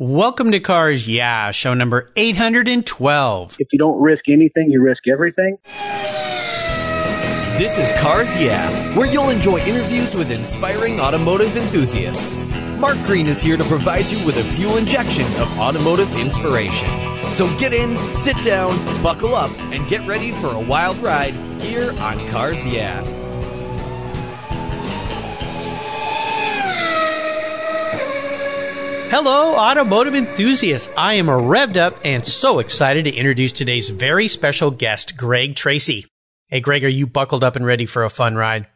Welcome to Cars Yeah, show number 812. If you don't risk anything, you risk everything. This is Cars Yeah, where you'll enjoy interviews with inspiring automotive enthusiasts. Mark Green is here to provide you with a fuel injection of automotive inspiration. So get in, sit down, buckle up, and get ready for a wild ride here on Cars Yeah. Hello, automotive enthusiasts. I am revved up and so excited to introduce today's very special guest, Greg Tracy. Hey, Greg, are you buckled up and ready for a fun ride?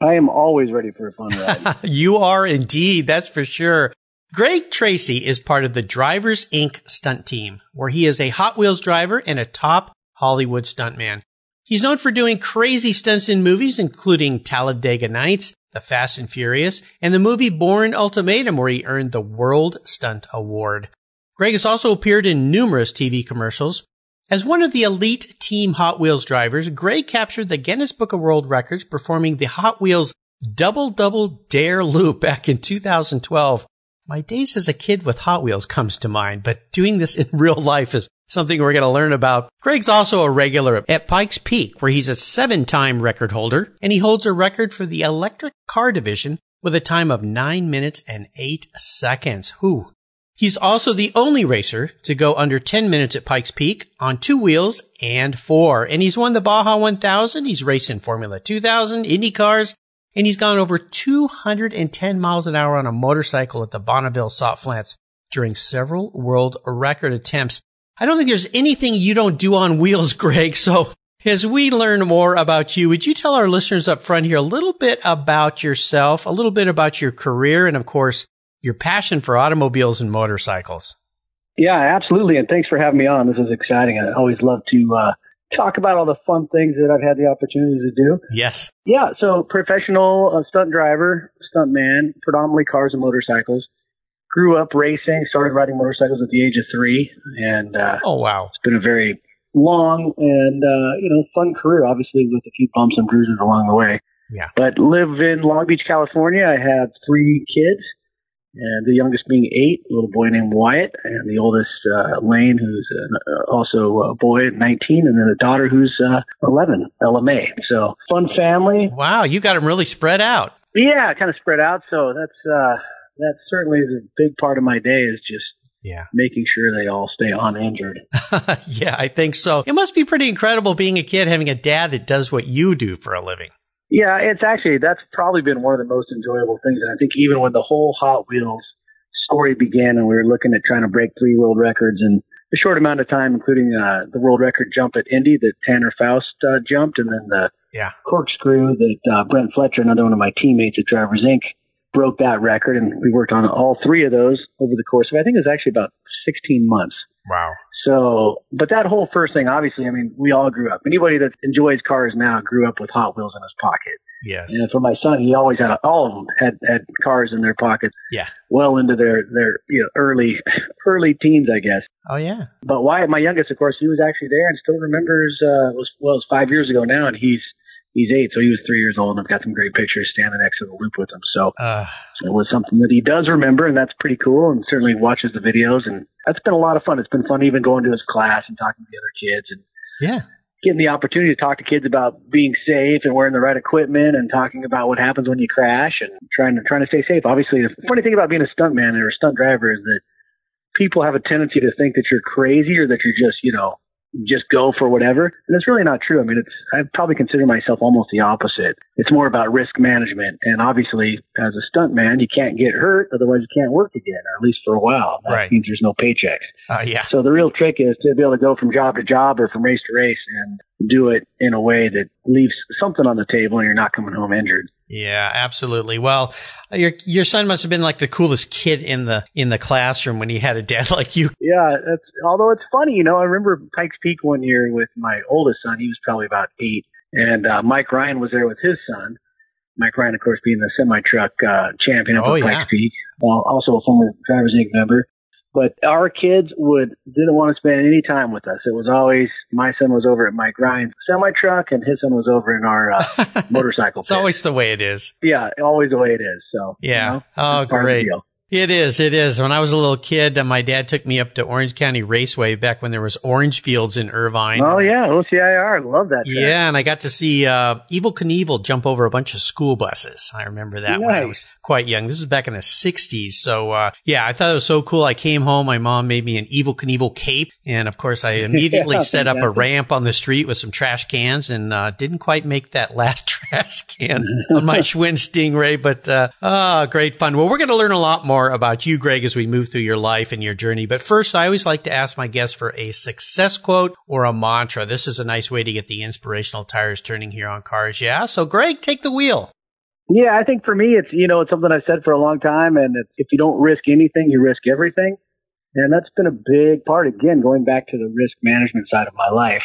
I am always ready for a fun ride. you are indeed, that's for sure. Greg Tracy is part of the Drivers Inc. stunt team, where he is a Hot Wheels driver and a top Hollywood stuntman. He's known for doing crazy stunts in movies, including Talladega Nights, The Fast and Furious, and the movie Bourne Ultimatum, where he earned the World Stunt Award. Greg has also appeared in numerous TV commercials. As one of the elite team Hot Wheels drivers, Greg captured the Guinness Book of World Records performing the Hot Wheels Double Double Dare Loop back in 2012. My days as a kid with Hot Wheels comes to mind, but doing this in real life is something we're going to learn about. Greg's also a regular at Pikes Peak, where he's a seven time record holder, and he holds a record for the electric car division with a time of nine minutes and eight seconds. Whew. He's also the only racer to go under 10 minutes at Pikes Peak on two wheels and four. And he's won the Baja 1000. He's raced in Formula 2000, Indy cars, and he's gone over 210 miles an hour on a motorcycle at the Bonneville Salt Flats during several world record attempts. I don't think there's anything you don't do on wheels, Greg. So as we learn more about you, would you tell our listeners up front here a little bit about yourself, a little bit about your career, and of course, your passion for automobiles and motorcycles? Yeah, absolutely. And thanks for having me on. This is exciting. I always love to uh, talk about all the fun things that I've had the opportunity to do. Yes. Yeah. So professional uh, stunt driver, stunt man, predominantly cars and motorcycles grew up racing, started riding motorcycles at the age of three, and uh, oh wow, it's been a very long and uh, you know fun career. Obviously, with a few bumps and bruises along the way. Yeah. But live in Long Beach, California. I have three kids, and the youngest being eight, a little boy named Wyatt, and the oldest uh, Lane, who's uh, also a boy, at 19, and then a daughter who's uh, 11, Ella May. So fun family. Wow, you got them really spread out. Yeah, kind of spread out. So that's uh, that certainly is a big part of my day is just yeah. making sure they all stay uninjured. yeah, I think so. It must be pretty incredible being a kid having a dad that does what you do for a living. Yeah, it's actually that's probably been one of the most enjoyable things. And I think even when the whole Hot Wheels story began and we were looking at trying to break three world records in a short amount of time, including uh, the world record jump at Indy that Tanner Foust uh, jumped, and then the yeah. corkscrew that uh, Brent Fletcher, another one of my teammates at Drivers Inc., broke that record, and we worked on all three of those over the course of I think it was actually about 16 months. Wow. So, but that whole first thing, obviously, I mean, we all grew up. Anybody that enjoys cars now grew up with Hot Wheels in his pocket. Yes. And for my son, he always had all of them had had cars in their pockets. Yeah. Well into their their you know early early teens, I guess. Oh yeah. But why? my youngest, of course, he was actually there and still remembers. Uh, was well, it was five years ago now, and he's he's eight, so he was three years old, and I've got some great pictures standing next to the loop with him. So uh, it was something that he does remember, and that's pretty cool. And certainly watches the videos, and that's been a lot of fun. It's been fun even going to his class and talking to the other kids, and yeah, getting the opportunity to talk to kids about being safe and wearing the right equipment, and talking about what happens when you crash, and trying to trying to stay safe. Obviously, the funny thing about being a stuntman or a stunt driver is that people have a tendency to think that you're crazy or that you're just you know just go for whatever. And it's really not true. I mean, it's, I probably consider myself almost the opposite. It's more about risk management. And obviously, as a stunt man, you can't get hurt. Otherwise, you can't work again, or at least for a while. That right. means there's no paychecks. Uh, yeah. So the real trick is to be able to go from job to job or from race to race and do it in a way that leaves something on the table and you're not coming home injured. Yeah, absolutely. Well, your your son must have been like the coolest kid in the in the classroom when he had a dad like you. Yeah, that's although it's funny, you know. I remember Pikes Peak one year with my oldest son. He was probably about eight, and uh, Mike Ryan was there with his son. Mike Ryan, of course, being the semi truck uh, champion of Oh, Pikes yeah. Peak, uh, also a former Drivers Inc. member. But our kids would didn't want to spend any time with us. It was always my son was over at Mike Ryan's semi truck, and his son was over in our uh, motorcycle. It's pit. always the way it is. yeah, always the way it is. So you Yeah. know, oh, it's part of the great. It is. It is. When I was a little kid, uh, my dad took me up to Orange County Raceway back when there was orange fields in Irvine. Oh yeah, OCIR. Love that. Track. Yeah, and I got to see uh, Evel Knievel jump over a bunch of school buses. I remember that nice. when I was quite young. This was back in the '60s. So uh, yeah, I thought it was so cool. I came home. My mom made me an Evel Knievel cape, and of course, I immediately Yeah, set up a ramp on the street with some trash cans, and uh, didn't quite make that last trash can on my Schwinn Stingray. But uh, ah, great fun. Well, we're going to learn a lot more about you, Greg, as we move through your life and your journey. But first, I always like to ask my guests for a success quote or a mantra. This is a nice way to get the inspirational tires turning here on Cars. Yeah. So, Greg, take the wheel. Yeah, I think for me, it's you know, it's something I've said for a long time, and if you don't risk anything, you risk everything, and that's been a big part. Again, going back to the risk management side of my life,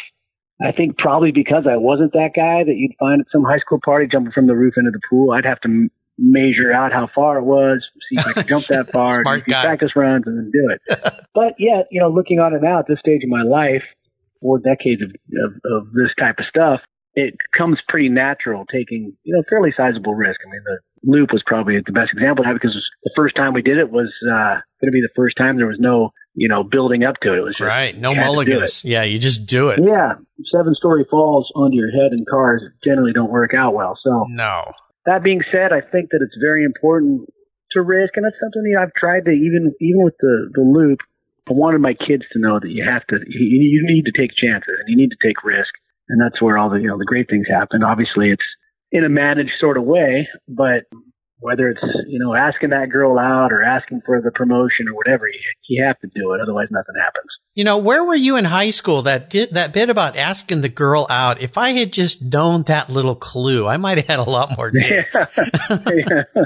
I think probably because I wasn't that guy that you'd find at some high school party jumping from the roof into the pool. I'd have to measure out how far it was, see if I could jump that far, Smart do practice runs, and then do it. but yet, you know, looking on it now at this stage of my life, four decades of, of, of this type of stuff, it comes pretty natural taking, you know, fairly sizable risk. I mean, the loop was probably the best example of that because the first time we did it was uh, going to be the first time there was no, you know, building up to it. It was just, Right. No you had to do mulligans. Yeah. You just do it. yeah, seven story falls onto your head in cars generally don't work out well. So No. that being said, I think that it's very important to risk, and that's something that I've tried to even even with the the loop. I wanted my kids to know that you have to you, you need to take chances and you need to take risk, and that's where all the you know the great things happen. Obviously, it's in a managed sort of way, but whether it's you know asking that girl out or asking for the promotion or whatever, you, you have to do it. Otherwise, nothing happens. You know, where were you in high school? That did, that bit about asking the girl out. If I had just known that little clue, I might have had a lot more dates. yeah. yeah,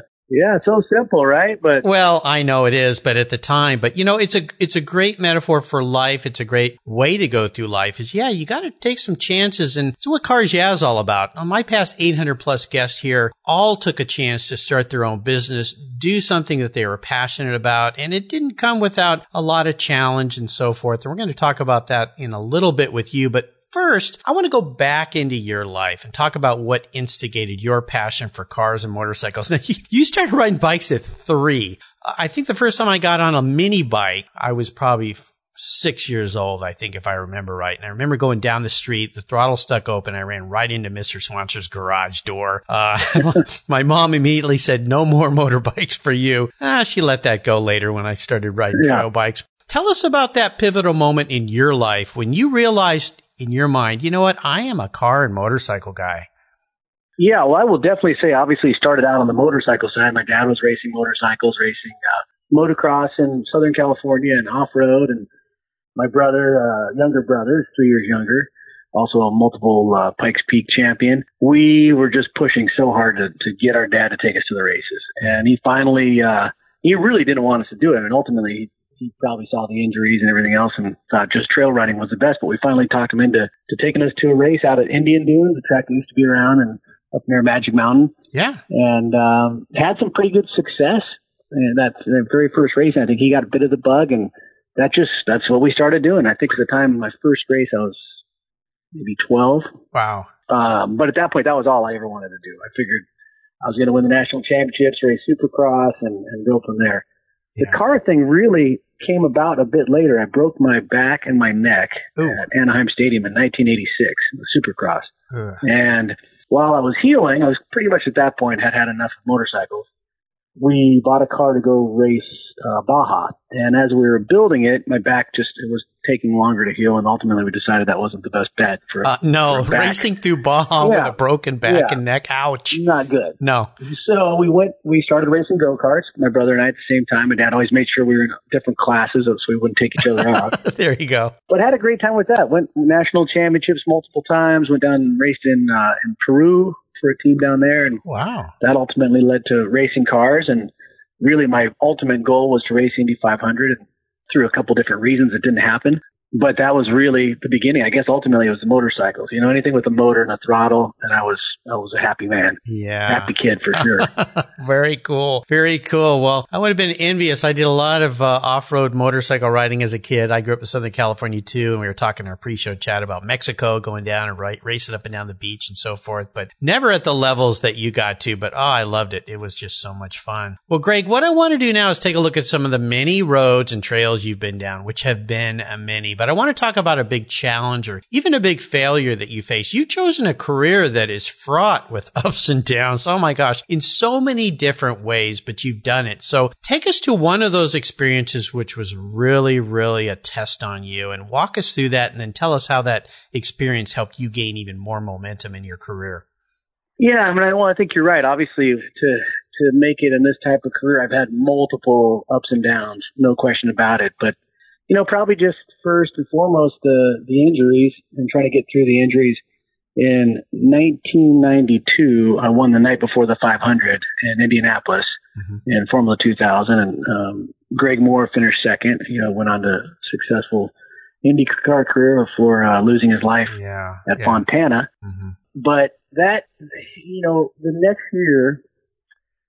it's so simple, right? But Well, I know it is, but at the time, but you know, it's a, it's a great metaphor for life. It's a great way to go through life is, yeah, you got to take some chances. And it's what Cars Yeah is all about. Um, On my past 800 plus guests here, all took a chance to start their own business, do something that they were passionate about. And it didn't come without a lot of challenge and so forth. And we're going to talk about that in a little bit with you, but First, I want to go back into your life and talk about what instigated your passion for cars and motorcycles. Now, you- started riding bikes at three. I think the first time I got on a mini bike, I was probably six years old, I think, if I remember right. And I remember going down the street, the throttle stuck open. I ran right into Mr. Swanser's garage door. Uh, my mom immediately said, no more motorbikes for you. Ah, she let that go later when I started riding Yeah. trail bikes. Tell us about that pivotal moment in your life when you realized in your mind, you know what? I am a car and motorcycle guy. Yeah, well, I will definitely say, obviously, started out on the motorcycle side. My dad was racing motorcycles, racing uh, motocross in Southern California and off road. And my brother, uh, younger brother, three years younger, also a multiple uh, Pikes Peak champion. We were just pushing so hard to, to get our dad to take us to the races. And he finally, uh, he really didn't want us to do it. And ultimately, he, probably saw the injuries and everything else and thought just trail riding was the best. But we finally talked him into to taking us to a race out at Indian Dunes, the track that used to be around and up near Magic Mountain, Yeah. and um, had some pretty good success. And that the very first race, I think he got a bit of the bug, and that just that's what we started doing. I think at the time of my first race, I was maybe 12. Wow. Um, but at that point, that was all I ever wanted to do. I figured I was going to win the national championships, race Supercross, and, and go from there. The car thing really came about a bit later. I broke my back and my neck Ooh. at Anaheim Stadium in 1986, the Supercross. Ugh. And while I was healing, I was pretty much at that point had had enough of motorcycles. We bought a car to go race uh, Baja, and as we were building it, my back just it was taking longer to heal, and ultimately we decided that wasn't the best bet for Uh, no, for racing through Baja Yeah. with a broken back Yeah. and neck. Ouch. Not good. No. So we went, we started racing go karts. My brother and I at the same time. My dad always made sure we were in different classes so we wouldn't take each other out. there you go. but had a great time with that. Went national championships multiple times. Went down and raced in uh, in Peru for a team down there, and Wow. that ultimately led to racing cars. And really, my ultimate goal was to race Indy 500. And through a couple different reasons, it didn't happen. But that was really the beginning. I guess ultimately it was the motorcycles. You know, anything with a motor and a throttle, and I was I was a happy man. Yeah, happy kid for sure. Very cool, very cool. Well, I would have been envious. I did a lot of uh, off road motorcycle riding as a kid. I grew up in Southern California too, and we were talking in our pre show chat about Mexico, going down and right, racing up and down the beach and so forth. But never at the levels that you got to. But oh, I loved it. It was just so much fun. Well, Greg, what I want to do now is take a look at some of the many roads and trails you've been down, which have been many but I want to talk about a big challenge or even a big failure that you face. You've chosen a career that is fraught with ups and downs. Oh my gosh, in so many different ways, but you've done it. So take us to one of those experiences which was really, really a test on you and walk us through that and then tell us how that experience helped you gain even more momentum in your career. Yeah, I mean, I, well, I think you're right. Obviously, to to make it in this type of career, I've had multiple ups and downs, no question about it. But you know, probably just first and foremost the the injuries and trying to get through the injuries. In 1992, I won the night before the 500 in Indianapolis mm-hmm. in Formula 2000, and um, Greg Moore finished second. You know, went on to successful IndyCar career before uh, losing his life yeah, at yeah. Fontana. Mm-hmm. But that, you know, the next year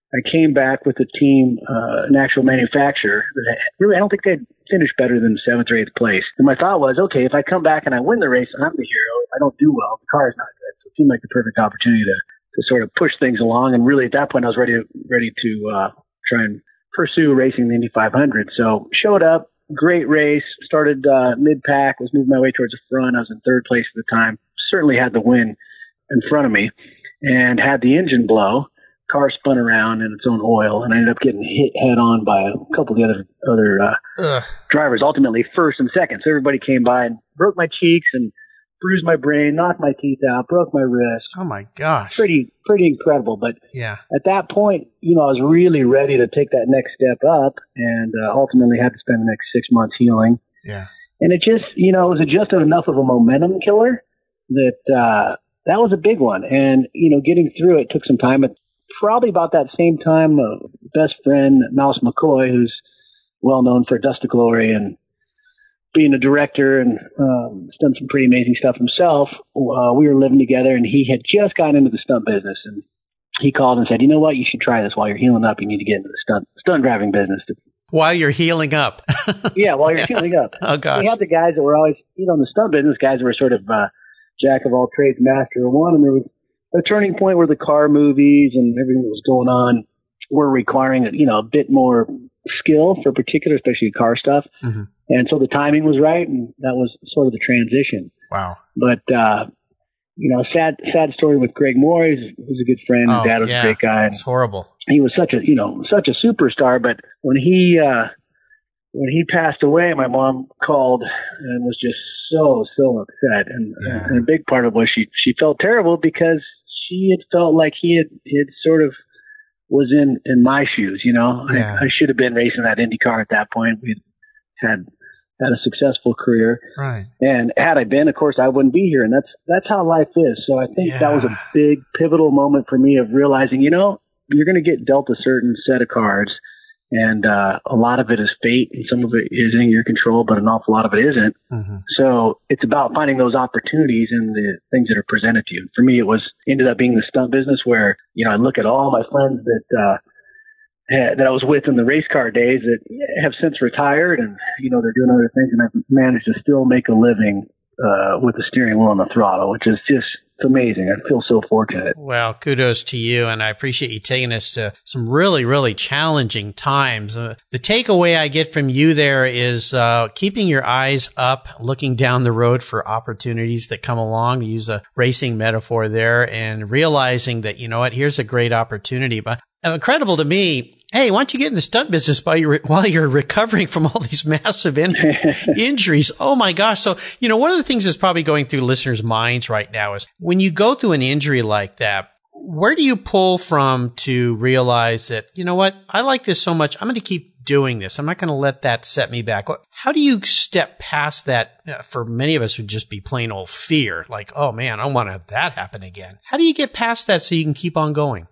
I came back with a team, uh, an actual manufacturer that really, I don't think they'd finish better than seventh or eighth place. And my thought was, okay, if I come back and I win the race, I'm the hero. If I don't do well, the car is not good. So it seemed like the perfect opportunity to, to sort of push things along. And really at that point, I was ready to, ready to, uh, try and pursue racing the Indy 500. So showed up, great race, started, uh, mid pack, was moving my way towards the front. I was in third place at the time. Certainly had the win in front of me and had the engine blow car spun around in its own oil, and I ended up getting hit head on by a couple of the other other uh, drivers. Ultimately, first and second. So everybody came by and broke my cheeks and bruised my brain, knocked my teeth out, broke my wrist. Oh my gosh! Pretty pretty incredible. But yeah, at that point, you know, I was really ready to take that next step up, and uh, ultimately had to spend the next six months healing. Yeah. And it just, you know, it was just enough of a momentum killer that uh, that was a big one. And you know, getting through it took some time. It probably about that same time, uh, best friend Mouse McCoy, who's well known for Dust to Glory and being a director and um, has done some pretty amazing stuff himself. Uh, we were living together, and he had just gotten into the stunt business, and he called and said, "You know what? You should try this while you're healing up. You need to get into the stunt stunt driving business." While you're healing up. yeah, while you're healing up. Oh gosh. We had the guys that were always, you know, in the stunt business, guys that were sort of uh, jack of all trades, master of one, and there was a turning point where the car movies and everything that was going on were requiring you know a bit more skill for particular, especially car stuff. Mm-hmm. And so the timing was right, and that was sort of the transition. Wow. But uh, you know, sad sad story with Greg Moore. He was a good friend. Oh, Dad was yeah. a great guy. It's horrible. He was such a you know such a superstar. But when he uh, when he passed away, my mom called and was just so so upset. And, Yeah. and a big part of it was she she felt terrible because she had felt like he had he had sort of was in in my shoes. You know, Yeah. I, I should have been racing that Indy car at that point. We had had a successful career, Right. and had I been, of course, I wouldn't be here. And that's that's how life is. So I think that was a big pivotal moment for me of realizing, you know, you're going to get dealt a certain set of cards, and uh, a lot of it is fate, and some of it is in your control, but an awful lot of it isn't. Mm-hmm. So it's about finding those opportunities and the things that are presented to you. For me, it was ended up being the stunt business where you know I look at all my friends that uh, had- that I was with in the race car days that have since retired, and you know they're doing other things, and I've managed to still make a living uh, with the steering wheel and the throttle, which is just it's amazing. I feel so fortunate. Well, kudos to you, and I appreciate you taking us to some really, really challenging times. Uh, the takeaway I get from you there is uh, keeping your eyes up, looking down the road for opportunities that come along. Use a racing metaphor there, and realizing that you know what, here's a great opportunity. But uh, incredible to me. Hey, why don't you get in the stunt business while you're while you're recovering from all these massive in- injuries? Oh my gosh! So you know, one of the things that's probably going through listeners' minds right now is when you go through an injury like that. Where do you pull from to realize that you know what? I like this so much. I'm going to keep doing this. I'm not going to let that set me back. How do you step past that? Uh, for many of us, would just be plain old fear, like, oh man, I don't want to have that happen again. How do you get past that so you can keep on going?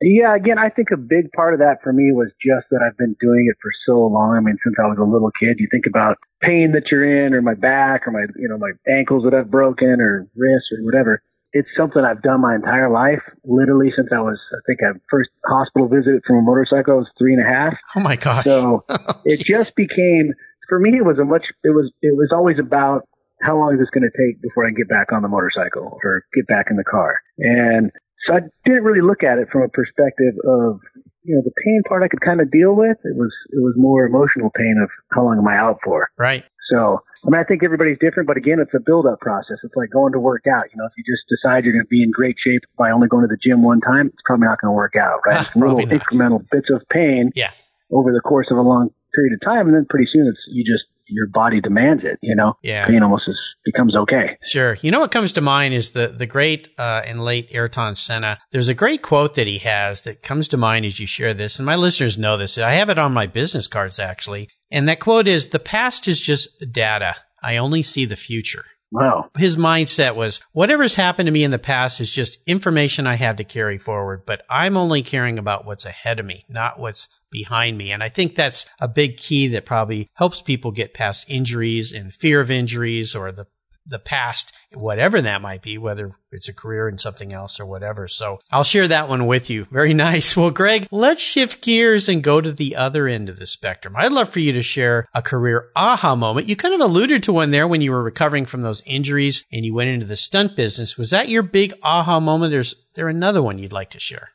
Yeah, again, I think a big part of that for me was just that I've been doing it for so long. I mean, since I was a little kid, you think about pain that you're in or my back or my, you know, my ankles that I've broken or wrists or whatever. It's something I've done my entire life, literally since I was, I think I first hospital visit from a motorcycle I was three and a half. Oh my gosh. So Oh, it just became, for me, it was a much, it was, it was always about how long is this going to take before I get back on the motorcycle or get back in the car. And so I didn't really look at it from a perspective of, you know, the pain part I could kind of deal with. It was, it was more emotional pain of how long am I out for? right. So, I mean, I think everybody's different, but again, it's a build up process. It's like going to work out. You know, if you just decide you're going to be in great shape by only going to the gym one time, it's probably not going to work out, right? It's little not. incremental bits of pain Yeah. over the course of a long period of time, and then pretty soon it's you just your body demands it. You know, Yeah. pain almost is, becomes okay. Sure. You know what comes to mind is the the great uh, and late Ayrton Senna. There's a great quote that he has that comes to mind as you share this, and my listeners know this. I have it on my business cards actually, and that quote is: "The past is just data. I only see the future." Wow. His mindset was, whatever's happened to me in the past is just information I have to carry forward, but I'm only caring about what's ahead of me, not what's behind me. And I think that's a big key that probably helps people get past injuries and fear of injuries or the the past, whatever that might be, whether it's a career in something else or whatever. So I'll share that one with you. Very nice. Well, Greg, let's shift gears and go to the other end of the spectrum. I'd love for you to share a career aha moment. You kind of alluded to one there when you were recovering from those injuries and you went into the stunt business. Was that your big aha moment? There's there another one you'd like to share?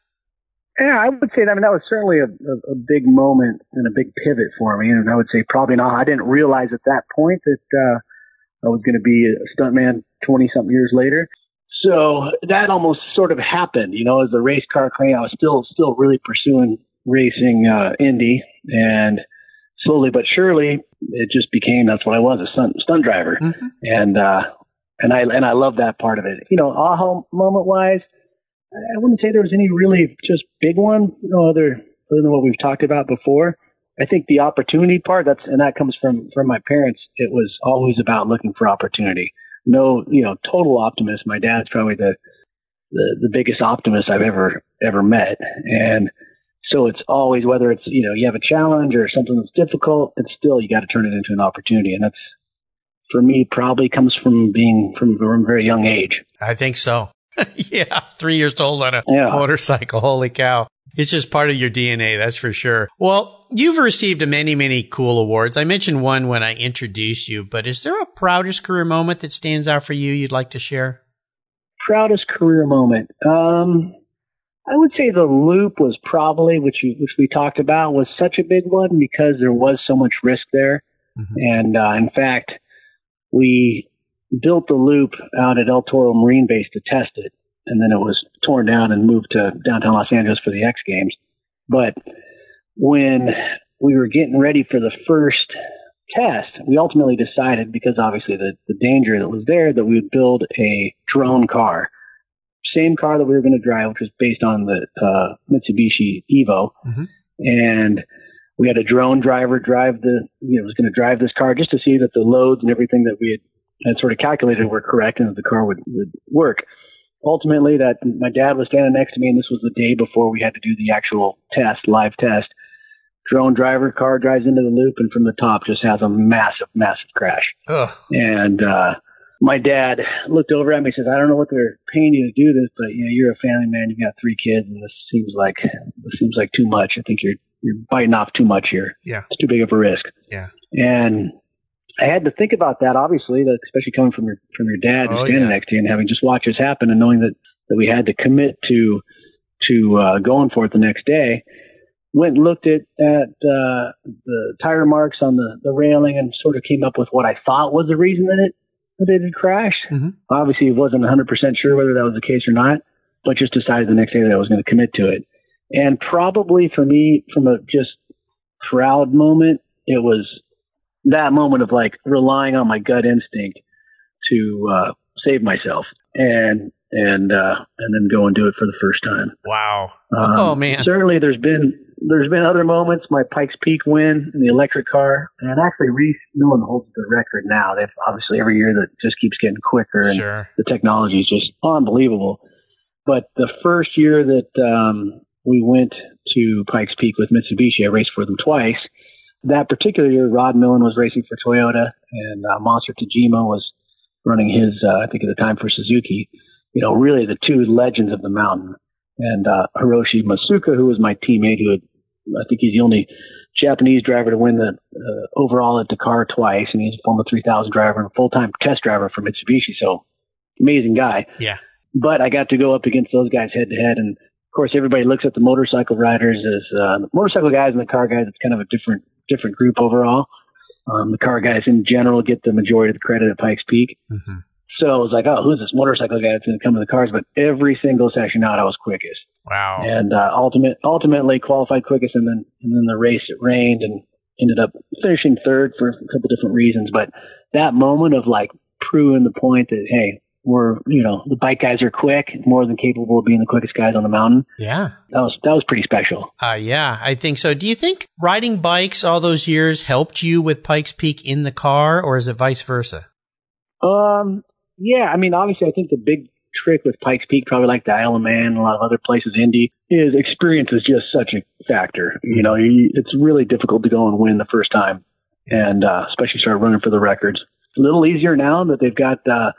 Yeah, I would say that. I mean, that was certainly a, a, a big moment and a big pivot for me. And I would say probably not. I didn't realize at that point that uh, I was going to be a stuntman 20 something years later. So that almost sort of happened, you know, as a race car clean. I was still, still really pursuing racing, uh, Indy and slowly but surely it just became, that's what I was, a stunt, stunt driver. Mm-hmm. And, uh, and I, and I love that part of it. You know, aha moment wise, I wouldn't say there was any really just big one, you know, other, other than what we've talked about before. I think the opportunity part, that's, and that comes from, from my parents. It was always about looking for opportunity. No, you know, total optimist. My dad's probably the, the, the biggest optimist I've ever, ever met. And so it's always, whether it's, you know, you have a challenge or something that's difficult, it's still, you got to turn it into an opportunity. And that's, for me, probably comes from being from, from a very young age. I think so. yeah, three years old on a Yeah. motorcycle. Holy cow. It's just part of your DNA, that's for sure. Well, you've received many, many cool awards. I mentioned one when I introduced you, but is there a proudest career moment that stands out for you you'd like to share? proudest career moment. Um, I would say the loop was probably, which you, which we talked about, was such a big one because there was so much risk there. Mhm. And uh, in fact, we built the loop out at El Toro Marine Base to test it, and then it was torn down and moved to downtown Los Angeles for the X Games. But when we were getting ready for the first test, we ultimately decided, because obviously the, the danger that was there, that we would build a drone car. Same car that we were going to drive, which was based on the uh, Mitsubishi Evo. Mhm. And we had a drone driver drive the, you know, was going to drive this car just to see that the loads and everything that we had, had sort of calculated were correct and that the car would, would work. Ultimately, that my dad was standing next to me, and this was the day before we had to do the actual test, live test drone driver car drives into the loop and from the top just has a massive, massive crash. Ugh. And uh, my dad looked over at me and says, I don't know what they're paying you to do this, but you know, you're a family man, you've got three kids, and this seems like this seems like too much. I think you're you're biting off too much here. Yeah. It's too big of a risk. Yeah. And I had to think about that, obviously, that especially coming from your from your dad Oh, standing yeah. next to you and having just watched this happen and knowing that that we had to commit to to uh, going for it the next day. Went and looked at at uh, the tire marks on the the railing and sort of came up with what I thought was the reason that it that it had crashed. Mhm. Obviously, wasn't 100 percent sure whether that was the case or not, but just decided the next day that I was going to commit to it. And probably for me, from a just proud moment, it was that moment of like relying on my gut instinct to uh, save myself and and uh, and then go and do it for the first time. Wow. Um, oh, man. Certainly, there's been there's been other moments. My Pikes Peak win in the electric car, and actually Rhys Millen holds the record now. They've obviously every year that just keeps getting quicker, and Sure. the technology is just unbelievable. But the first year that um, we went to Pikes Peak with Mitsubishi. I raced for them twice. That particular year, Rod Millen was racing for Toyota, and uh, Monster Tajima was running his, uh, I think at the time for Suzuki. You know, really the two legends of the mountain. And uh, Hiroshi Masuoka, who was my teammate, who had, I think he's the only Japanese driver to win the uh, overall at Dakar twice, and he's a former 3000 driver and full-time test driver for Mitsubishi. So amazing guy. Yeah. But I got to go up against those guys head to head, and of course everybody looks at the motorcycle riders as uh, the motorcycle guys and the car guys. It's kind of a different different group overall. Um, the car guys in general get the majority of the credit at Pikes Peak. Mm-hmm. So I was like, oh, who's this motorcycle guy that's going to come to the cars? But every single session out, I was quickest. Wow. And uh, ultimate, ultimately qualified quickest, and then and then the race it rained and ended up finishing third for a couple different reasons. But that moment of like proving the point that hey, we're you know the bike guys are quick, more than capable of being the quickest guys on the mountain. Yeah. That was that was pretty special. Uh, yeah, I think so. Do you think riding bikes all those years helped you with Pikes Peak in the car, or is it vice versa? Um, yeah, I mean, obviously, I think the big trick with Pikes Peak, probably like the Isle of Man and a lot of other places, Indy, is experience is just such a factor. You know, you, it's really difficult to go and win the first time, and uh, especially start running for the records. It's a little easier now that they've got uh,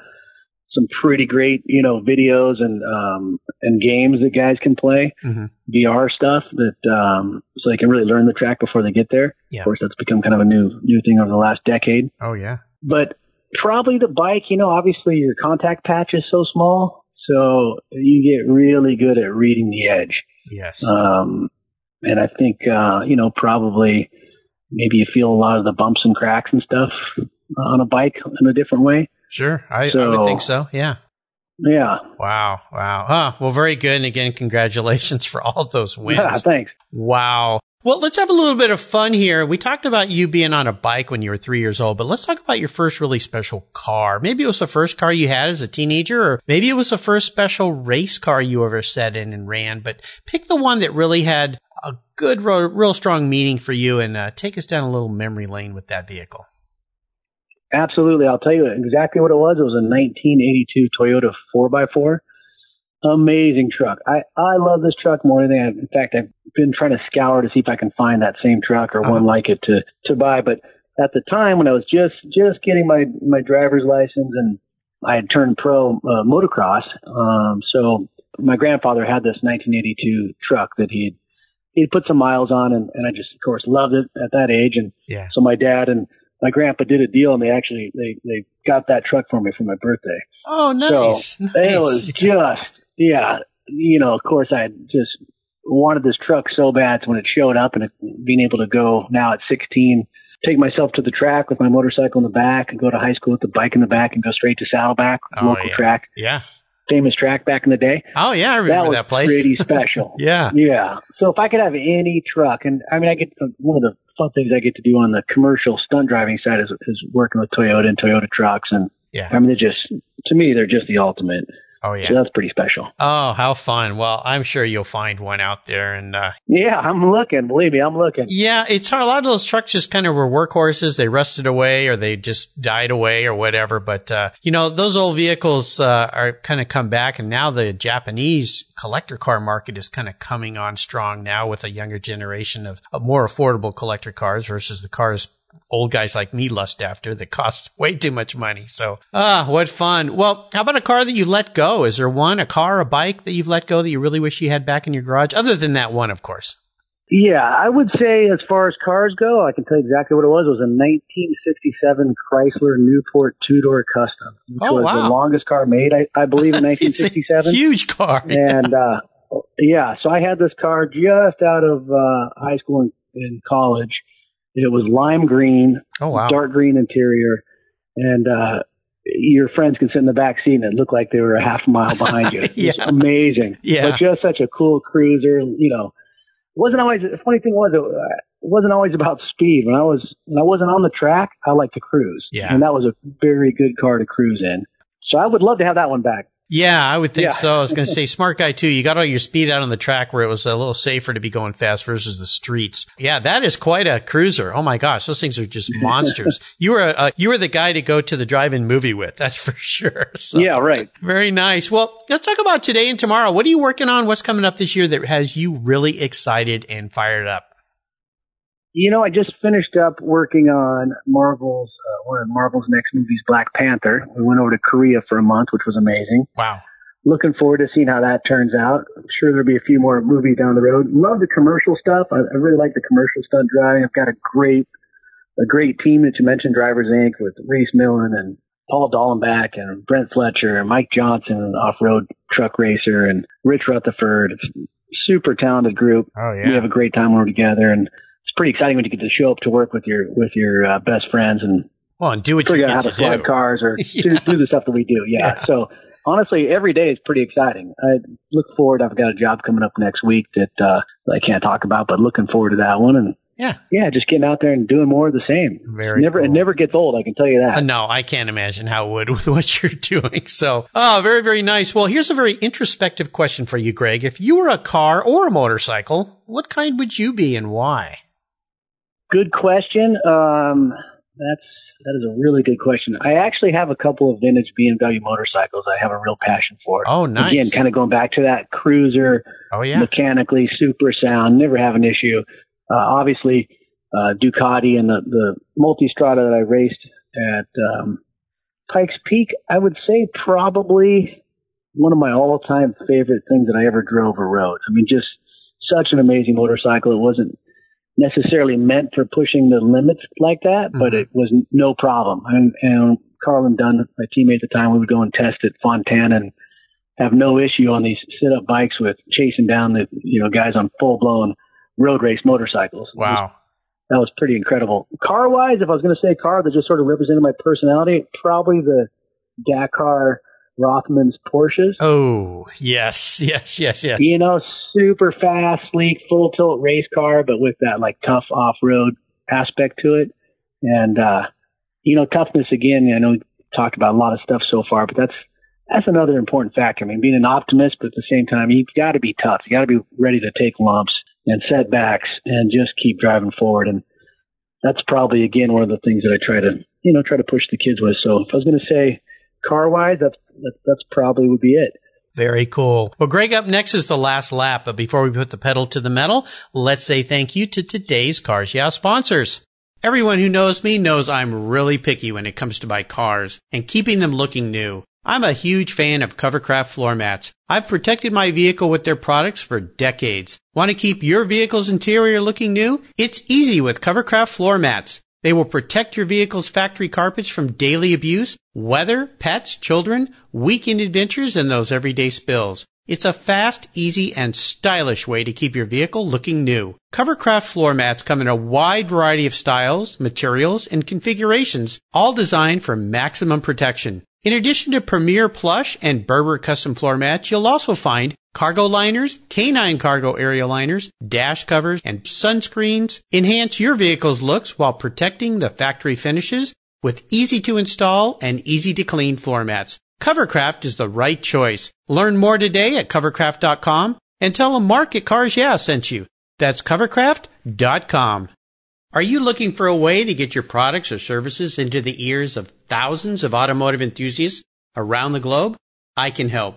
some pretty great, you know, videos and um, and games that guys can play, mm-hmm. VR stuff that um, so they can really learn the track before they get there. Yeah. Of course, that's become kind of a new new thing over the last decade Oh yeah. but probably the bike, you know, obviously your contact patch is so small, so you get really good at reading the edge. Yes. Um, and I think, uh, you know, probably maybe you feel a lot of the bumps and cracks and stuff on a bike in a different way. sure. I, I would think so. Yeah. Yeah. Wow. Wow. Huh. Well, very good. And again, congratulations for all those Yeah. wins. Thanks. Wow. Well, let's have a little bit of fun here. We talked about you being on a bike when you were three years old, but let's talk about your first really special car. Maybe it was the first car you had as a teenager, or maybe it was the first special race car you ever sat in and ran, but pick the one that really had a good, real, real strong meaning for you and uh, take us down a little memory lane with that vehicle. Absolutely. I'll tell you exactly what it was. It was a 1982 Toyota 4x4. Amazing truck. I, I love this truck more than anything. In fact, I've been trying to scour to see if I can find that same truck or Uh-huh. one like it to, to buy. But at the time when I was just, just getting my, my driver's license and I had turned pro uh, motocross. Um, so my grandfather had this 1982 truck that he'd, he'd put some miles on and, and I just, of course, loved it at that age. And Yeah. so my dad and my grandpa did a deal and they actually, they, they got that truck for me for my birthday. Oh, nice. nice. It was just, yeah, you know, of course I just wanted this truck so bad. So when it showed up and it, being able to go now at 16, take myself to the track with my motorcycle in the back and go to high school with the bike in the back and go straight to Saddleback, Oh, local yeah. track, yeah. famous track back in the day. Oh, yeah. I That remember was that, place. pretty special. yeah. Yeah. So if I could have any truck, and I mean, I get uh, one of the fun things I get to do on the commercial stunt driving side is, is working with Toyota and Toyota trucks, and Yeah. I mean, they're just to me, they're just the ultimate. Oh, yeah. So that's pretty special. Oh, how fun. Well, I'm sure you'll find one out there. And, uh, Yeah, I'm looking. Believe me, I'm looking. yeah, it's hard. A lot of those trucks just kind of were workhorses. They rusted away or they just died away or whatever. But, uh, you know, those old vehicles, uh, are kind of come back. And now the Japanese collector car market is kind of coming on strong now with a younger generation of, of more affordable collector cars versus the cars old guys like me lust after that cost way too much money. So, ah, what fun. Well, how about a car that you let go? Is there one, a car, a bike that you've let go that you really wish you had back in your garage? Other than that one, of course. Yeah, I would say as far as cars go, I can tell you exactly what it was. It was a 1967 Chrysler Newport two door custom, which Oh, was wow. the longest car made, I, I believe, in It's a 1967. huge car. and uh yeah, so I had this car just out of uh high school and, and college. It was lime green, Oh, wow. dark green interior, and uh your friends could sit in the back seat and it looked like they were a half mile behind you. It was Yeah. amazing. Yeah. But just such a cool cruiser, you know. Wasn't always the funny thing was it, uh, it wasn't always about speed. When I was when I wasn't on the track, I liked to cruise. Yeah. And that was a very good car to cruise in. So I would love to have that one back. Yeah, I would think Yeah. so. I was going to say smart guy too. You got all your speed out on the track where it was a little safer to be going fast versus the streets. Yeah, that is quite a cruiser. Oh my gosh, those things are just monsters. you were uh, you were the guy to go to the drive-in movie with. That's for sure. So, Yeah, right. Very nice. Well, let's talk about today and tomorrow. What are you working on? What's coming up this year that has you really excited and fired up? You know, I just finished up working on Marvel's uh, one of Marvel's next movies, Black Panther. We went over to Korea for a month, which was amazing. Wow. Looking forward to seeing how that turns out. I'm sure there'll be a few more movies down the road. Love the commercial stuff. I, I really like the commercial stunt driving. I've got a great a great team that you mentioned, Drivers Inc. with Rhys Millen and Paul Dallenbach and Brent Fletcher and Mike Johnson, off-road truck racer, and Rich Rutherford. It's a super talented group. Oh yeah. We have a great time when we're together, and pretty exciting when you get to show up to work with your with your uh, best friends and Well, and do what you out how to fly do. cars or Yeah. do, do the stuff that we do. Yeah. Yeah. So honestly, every day is pretty exciting. I look forward. I've got a job coming up next week that uh, I can't talk about, but looking forward to that one. And Yeah. yeah, just getting out there and doing more of the same. Very never, it never gets old. I can tell you that. Uh, no, I can't imagine how it would with what you're doing. So, oh, very, very nice. Well, here's a very introspective question for you, Greg. If you were a car or a motorcycle, what kind would you be and why? Good question. Um, that's that is a really good question. I actually have a couple of vintage BMW motorcycles. I have a real passion for. Oh, nice. Again, kind of going back to that cruiser, Oh, yeah. mechanically super sound, never have an issue. Uh, obviously, uh, Ducati and the, the Multistrada that I raced at um, Pikes Peak, I would say probably one of my all-time favorite things that I ever drove or rode. I mean, just such an amazing motorcycle. It wasn't necessarily meant for pushing the limits like that, but Mhm. it was no problem. And, and Carlin Dunne, my teammate at the time, we would go and test at Fontana and have no issue on these sit-up bikes with chasing down the you know guys on full-blown road race motorcycles. It was- Wow. that was pretty incredible. Car-wise, if I was going to say car that just sort of represented my personality, probably the Dakar Rothmans Porsches. Oh, yes, yes, yes, yes. You know, super fast, sleek, full tilt race car, but with that like tough off road aspect to it. And uh, you know, toughness again, I know we talked about a lot of stuff so far, but that's that's another important factor. I mean, being an optimist, but at the same time, you've got to be tough. You got to be ready to take lumps and setbacks and just keep driving forward. And that's probably again one of the things that I try to you know try to push the kids with. So if I was going to say car wise, that's that's, that's probably would be it. Very cool. Well, Greg, up next is the last lap. But before we put the pedal to the metal, let's say thank you to today's Cars Yeah sponsors. Everyone who knows me knows I'm really picky when it comes to my cars and keeping them looking new. I'm a huge fan of Covercraft floor mats. I've protected my vehicle with their products for decades. Want to keep your vehicle's interior looking new? It's easy with Covercraft floor mats. They will protect your vehicle's factory carpets from daily abuse, weather, pets, children, weekend adventures, and those everyday spills. It's a fast, easy, and stylish way to keep your vehicle looking new. Covercraft floor mats come in a wide variety of styles, materials, and configurations, all designed for maximum protection. In addition to Premier Plush and Berber custom floor mats, you'll also find cargo liners, canine cargo area liners, dash covers, and sunscreens. Enhance your vehicle's looks while protecting the factory finishes with easy to install and easy to clean floor mats. Covercraft is the right choice. Learn more today at covercraft.com and tell them Mark at Cars Yeah sent you. That's covercraft.com. Are you looking for a way to get your products or services into the ears of thousands of automotive enthusiasts around the globe? I can help.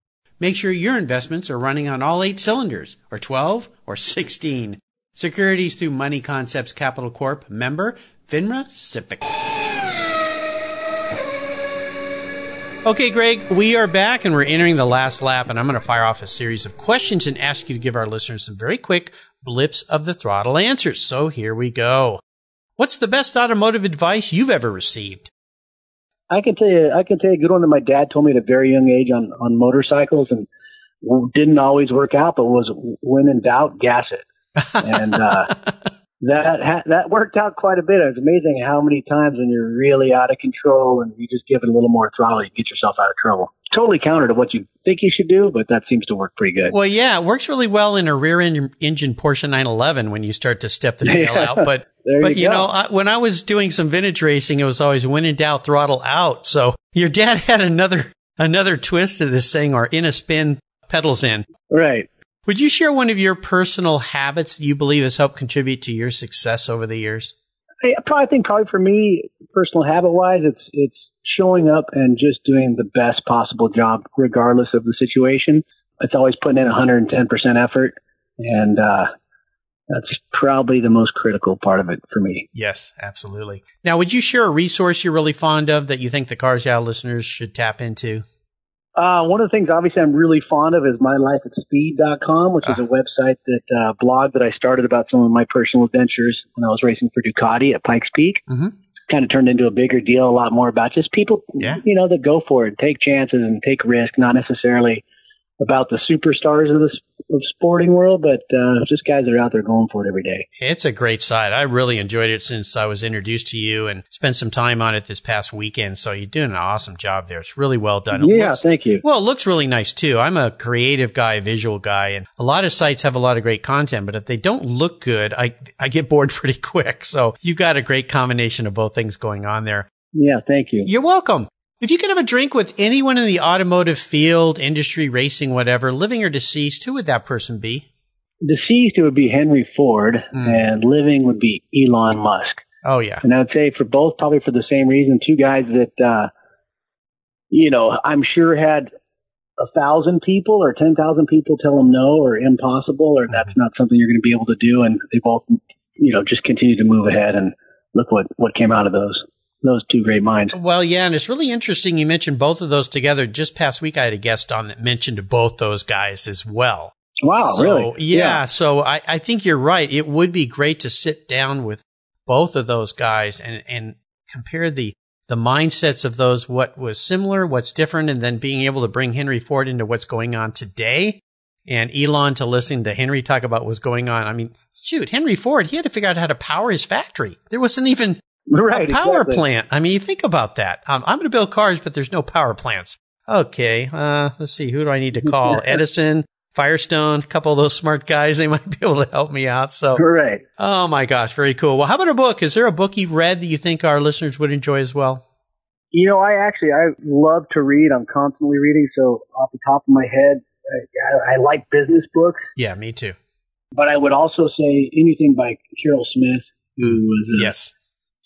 Make sure your investments are running on all eight cylinders, or 12, or 16. Securities through Money Concepts Capital Corp. Member, FINRA SIPC. Okay, Greg, we are back and we're entering the last lap, and I'm going to fire off a series of questions and ask you to give our listeners some very quick blips of the throttle answers. So here we go. What's the best automotive advice you've ever received? I can tell you, I can tell you a good one that my dad told me at a very young age on on motorcycles, and didn't always work out, but was when in doubt, gas it. And uh, that ha- that worked out quite a bit. It's amazing how many times when you're really out of control and you just give it a little more throttle, you get yourself out of trouble. Totally counter to what you think you should do, but that seems to work pretty good. Well, yeah, it works really well in a rear engine, engine Porsche 911 when you start to step the tail out. But but you, you know, I, when I was doing some vintage racing, it was always when in doubt, throttle out. So your dad had another another twist to this thing, or in a spin, pedals in. Right. Would you share one of your personal habits that you believe has helped contribute to your success over the years? I probably think probably for me, personal habit wise, it's it's showing up and just doing the best possible job regardless of the situation. It's always putting in 110% effort, and uh, that's probably the most critical part of it for me. Yes, absolutely. Now, would you share a resource you're really fond of that you think the Cars Yeah listeners should tap into? Uh, one of the things, obviously, I'm really fond of is mylifeatspeed.com, which is a ah. website that uh, blog that I started about some of my personal adventures when I was racing for Ducati at Pikes Peak. Mm-hmm. Kind of turned into a bigger deal, a lot more about just people, yeah. you know, that go for it, take chances and take risk, not necessarily about the superstars of the of sporting world, but uh, just guys that are out there going for it every day. It's a great site. I really enjoyed it since I was introduced to you and spent some time on it this past weekend. So you're doing an awesome job there. It's really well done. It yeah, looks, thank you. Well, it looks really nice too. I'm a creative guy, visual guy, and a lot of sites have a lot of great content, but if they don't look good, I I get bored pretty quick. So you've got a great combination of both things going on there. Yeah, thank you. You're welcome. If you could have a drink with anyone in the automotive field, industry, racing, whatever, living or deceased, who would that person be? Deceased, it would be Henry Ford, mm. and living would be Elon Musk. Oh, yeah. And I would say for both, probably for the same reason, two guys that, uh, you know, I'm sure had a thousand people or 10,000 people tell them no or impossible or mm-hmm. that's not something you're going to be able to do. And they both, you know, just continue to move ahead. And look what, what came out of those those two great minds. Well, yeah, and it's really interesting you mentioned both of those together. Just past week, I had a guest on that mentioned both those guys as well. Wow, so, really? Yeah, yeah. So I, I think you're right. It would be great to sit down with both of those guys and, and compare the, the mindsets of those, what was similar, what's different, and then being able to bring Henry Ford into what's going on today and Elon to listen to Henry talk about what's going on. I mean, shoot, Henry Ford, he had to figure out how to power his factory. There wasn't even Right. A power exactly. plant. I mean, you think about that. Um, I'm going to build cars, but there's no power plants. Okay. Uh, let's see. Who do I need to call? Edison, Firestone, a couple of those smart guys. They might be able to help me out. So, right. Oh my gosh. Very cool. Well, how about a book? Is there a book you've read that you think our listeners would enjoy as well? You know, I actually, I love to read. I'm constantly reading. So off the top of my head, I, I like business books. Yeah, me too. But I would also say anything by Carroll Smith, who was a, yes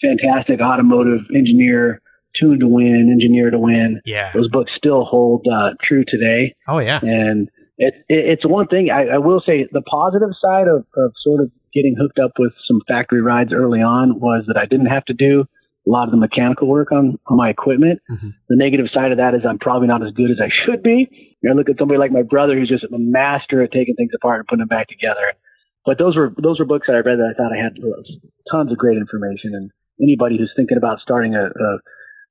fantastic automotive engineer, tuned to win, engineer to win. Yeah. Those books still hold uh, true today. Oh, yeah. And it, it, it's one thing I, I, will say the positive side of, of sort of getting hooked up with some factory rides early on was that I didn't have to do a lot of the mechanical work on, on my equipment. Mm-hmm. The negative side of that is I'm probably not as good as I should be. I look at somebody like my brother who's just a master at taking things apart and putting them back together. But those were those were books that I read that I thought I had tons of great information and anybody who's thinking about starting a, a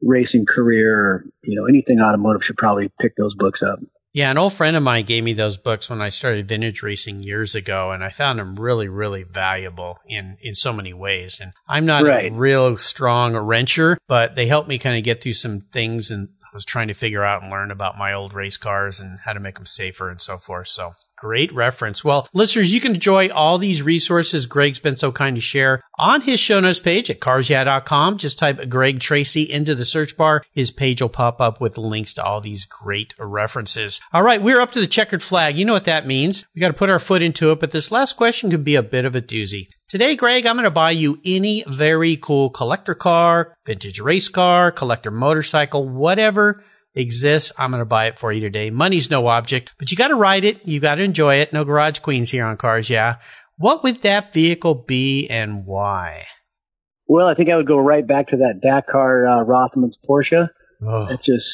racing career or you know anything automotive should probably pick those books up. Yeah, an old friend of mine gave me those books when I started vintage racing years ago, and I found them really, really valuable in in so many ways. And I'm not right. a real strong wrencher, but they helped me kind of get through some things and I was trying to figure out and learn about my old race cars and how to make them safer and so forth. So Great reference. Well, listeners, you can enjoy all these resources Greg's been so kind to share on his show notes page at carsyeah.com. Just type Greg Tracy into the search bar. His page will pop up with links to all these great references. All right. We're up to the checkered flag. You know what that means. We got to put our foot into it, but this last question could be a bit of a doozy. Today, Greg, I'm going to buy you any very cool collector car, vintage race car, collector motorcycle, whatever exists, I'm going to buy it for you today. Money's no object, but you got to ride it. You got to enjoy it. No garage queens here on Cars Yeah. What would that vehicle be and why? Well, I think I would go right back to that Dakar uh, Rothmans Porsche. Oh. It just,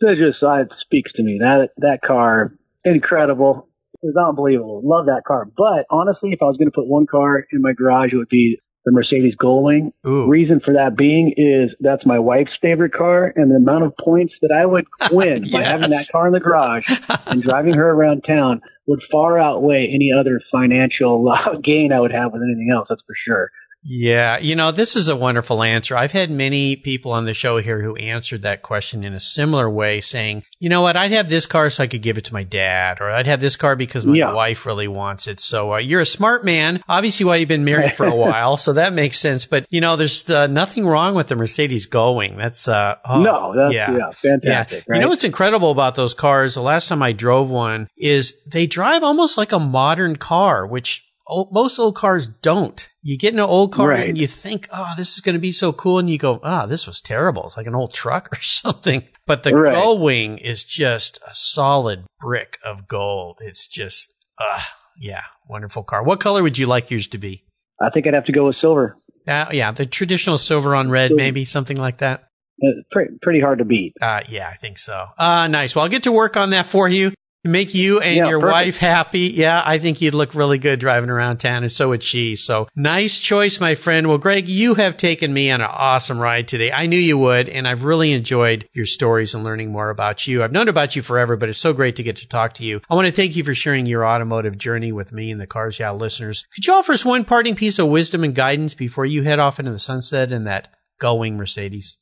it just, uh, it speaks to me. That that car, incredible. It's unbelievable. Love that car. But honestly, if I was going to put one car in my garage, it would be the Mercedes Gullwing. Ooh. Reason for that being is that's my wife's favorite car, and the amount of points that I would win by having that car in the garage and driving her around town would far outweigh any other financial uh, gain I would have with anything else. That's for sure. Yeah, you know, this is a wonderful answer. I've had many people on the show here who answered that question in a similar way, saying, you know what, I'd have this car so I could give it to my dad, or I'd have this car because my Yeah. wife really wants it. So uh, you're a smart man. Obviously, why you've been married for a while, so that makes sense. But, you know, there's uh, nothing wrong with the Mercedes going. That's, uh, oh, no, that's yeah. yeah, fantastic. Yeah. Right? You know what's incredible about those cars? The last time I drove one is they drive almost like a modern car, which o- most old cars don't. You get in an old car Right. and you think, oh, this is going to be so cool. And you go, ah, this was terrible. It's like an old truck or something. But the Right. Gull Wing is just a solid brick of gold. It's just, ah, yeah, wonderful car. What color would you like yours to be? I think I'd have to go with silver. Uh, yeah, the traditional silver on red, maybe something like that. It's pretty, pretty hard to beat. Uh, yeah, I think so. Uh, nice. Well, I'll get to work on that for you. Make you and Yeah, your perfect. wife happy. Yeah, I think you'd look really good driving around town, and so would she. So nice choice, my friend. Well, Greg, you have taken me on an awesome ride today. I knew you would, and I've really enjoyed your stories and learning more about you. I've known about you forever, but it's so great to get to talk to you. I want to thank you for sharing your automotive journey with me and the Cars Yeah listeners. Could you offer us one parting piece of wisdom and guidance before you head off into the sunset in that Gullwing Mercedes?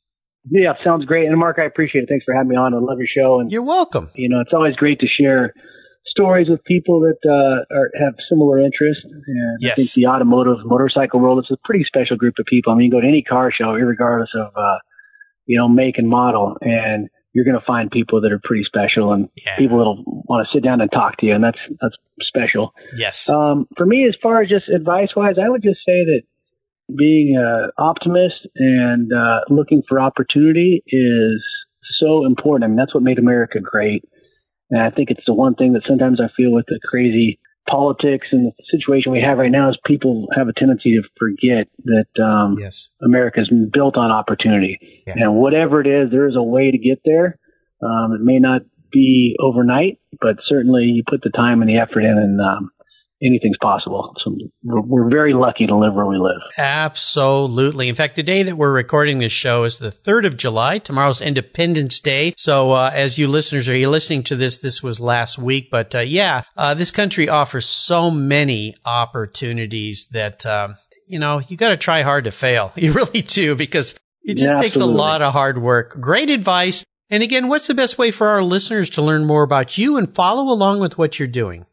Yeah, sounds great. And Mark, I appreciate it. Thanks for having me on. I love your show. And, You're welcome. you know, it's always great to share stories with people that uh, are, have similar interests. And Yes. I think the automotive motorcycle world is a pretty special group of people. I mean, you go to any car show, regardless of, uh, you know, make and model, and you're going to find people that are pretty special and Yeah. people that'll want to sit down and talk to you. And that's, that's special. Yes. Um, for me, as far as just advice wise, I would just say that being an optimist and uh, looking for opportunity is so important. I mean, that's what made America great. And I think it's the one thing that sometimes I feel with the crazy politics and the situation we have right now is people have a tendency to forget that um, yes. America is built on opportunity. Yeah. And whatever it is, there is a way to get there. Um, it may not be overnight, but certainly you put the time and the effort in, and um, anything's possible. So we're, we're very lucky to live where we live. Absolutely. In fact, the day that we're recording this show is the 3rd of July. Tomorrow's Independence Day. So, uh, as you listeners are you listening to this, this was last week. But, uh, yeah, uh, this country offers so many opportunities that, um, you know, you got to try hard to fail. You really do because it just Yeah, takes a lot of hard work. Great advice. And again, what's the best way for our listeners to learn more about you and follow along with what you're doing?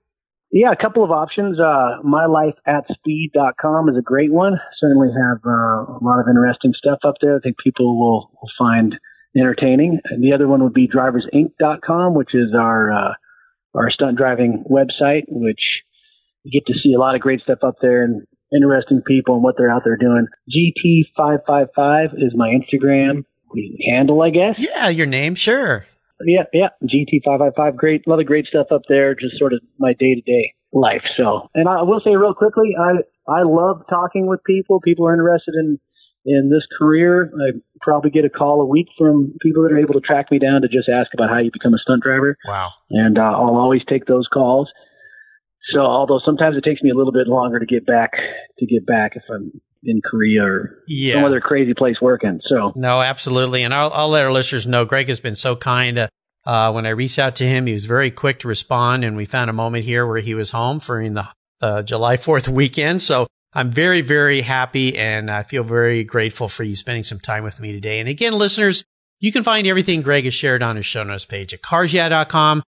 Yeah, a couple of options. Uh, mylifeatspeed.com is a great one. Certainly have uh, a lot of interesting stuff up there. I think people will, will find entertaining. And the other one would be driversinc.com, which is our uh, our stunt driving website, which you get to see a lot of great stuff up there and interesting people and what they're out there doing. GT555 is my Instagram handle, I guess. Yeah, your name, sure. Yeah, yeah. GT555, great, a lot of great stuff up there. Just sort of my day to day life. So, and I will say real quickly, I I love talking with people. People are interested in in this career. I probably get a call a week from people that are able to track me down to just ask about how you become a stunt driver, Wow. and uh, I'll always take those calls. So, although sometimes it takes me a little bit longer to get back to get back if I'm in Korea or Yeah. some other crazy place working. So, No, absolutely. And I'll, I'll let our listeners know Greg has been so kind. Uh, uh, when I reached out to him, he was very quick to respond, and we found a moment here where he was home for the uh, July 4th weekend. So I'm very, very happy, and I feel very grateful for you spending some time with me today. And again, listeners, you can find everything Greg has shared on his show notes page at carsyeah.com.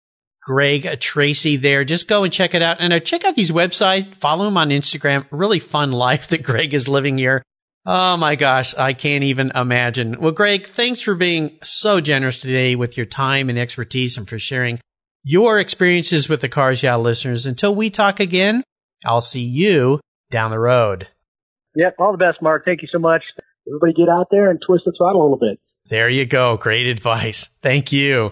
Greg Tracy there. Just go and check it out. And uh, check out these websites. Follow him on Instagram. Really fun life that Greg is living here. Oh my gosh, I can't even imagine. Well, Greg, thanks for being so generous today with your time and expertise and for sharing your experiences with the Cars Yeah listeners. Until we talk again, I'll see you down the road. yep, all the best, Mark. Thank you so much. Everybody get out there and twist the throttle a little bit. There you go. Great advice. Thank you.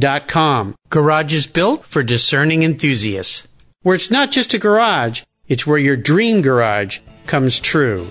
metrongarage.com. Garage is built for discerning enthusiasts. Where it's not just a garage, it's where your dream garage comes true.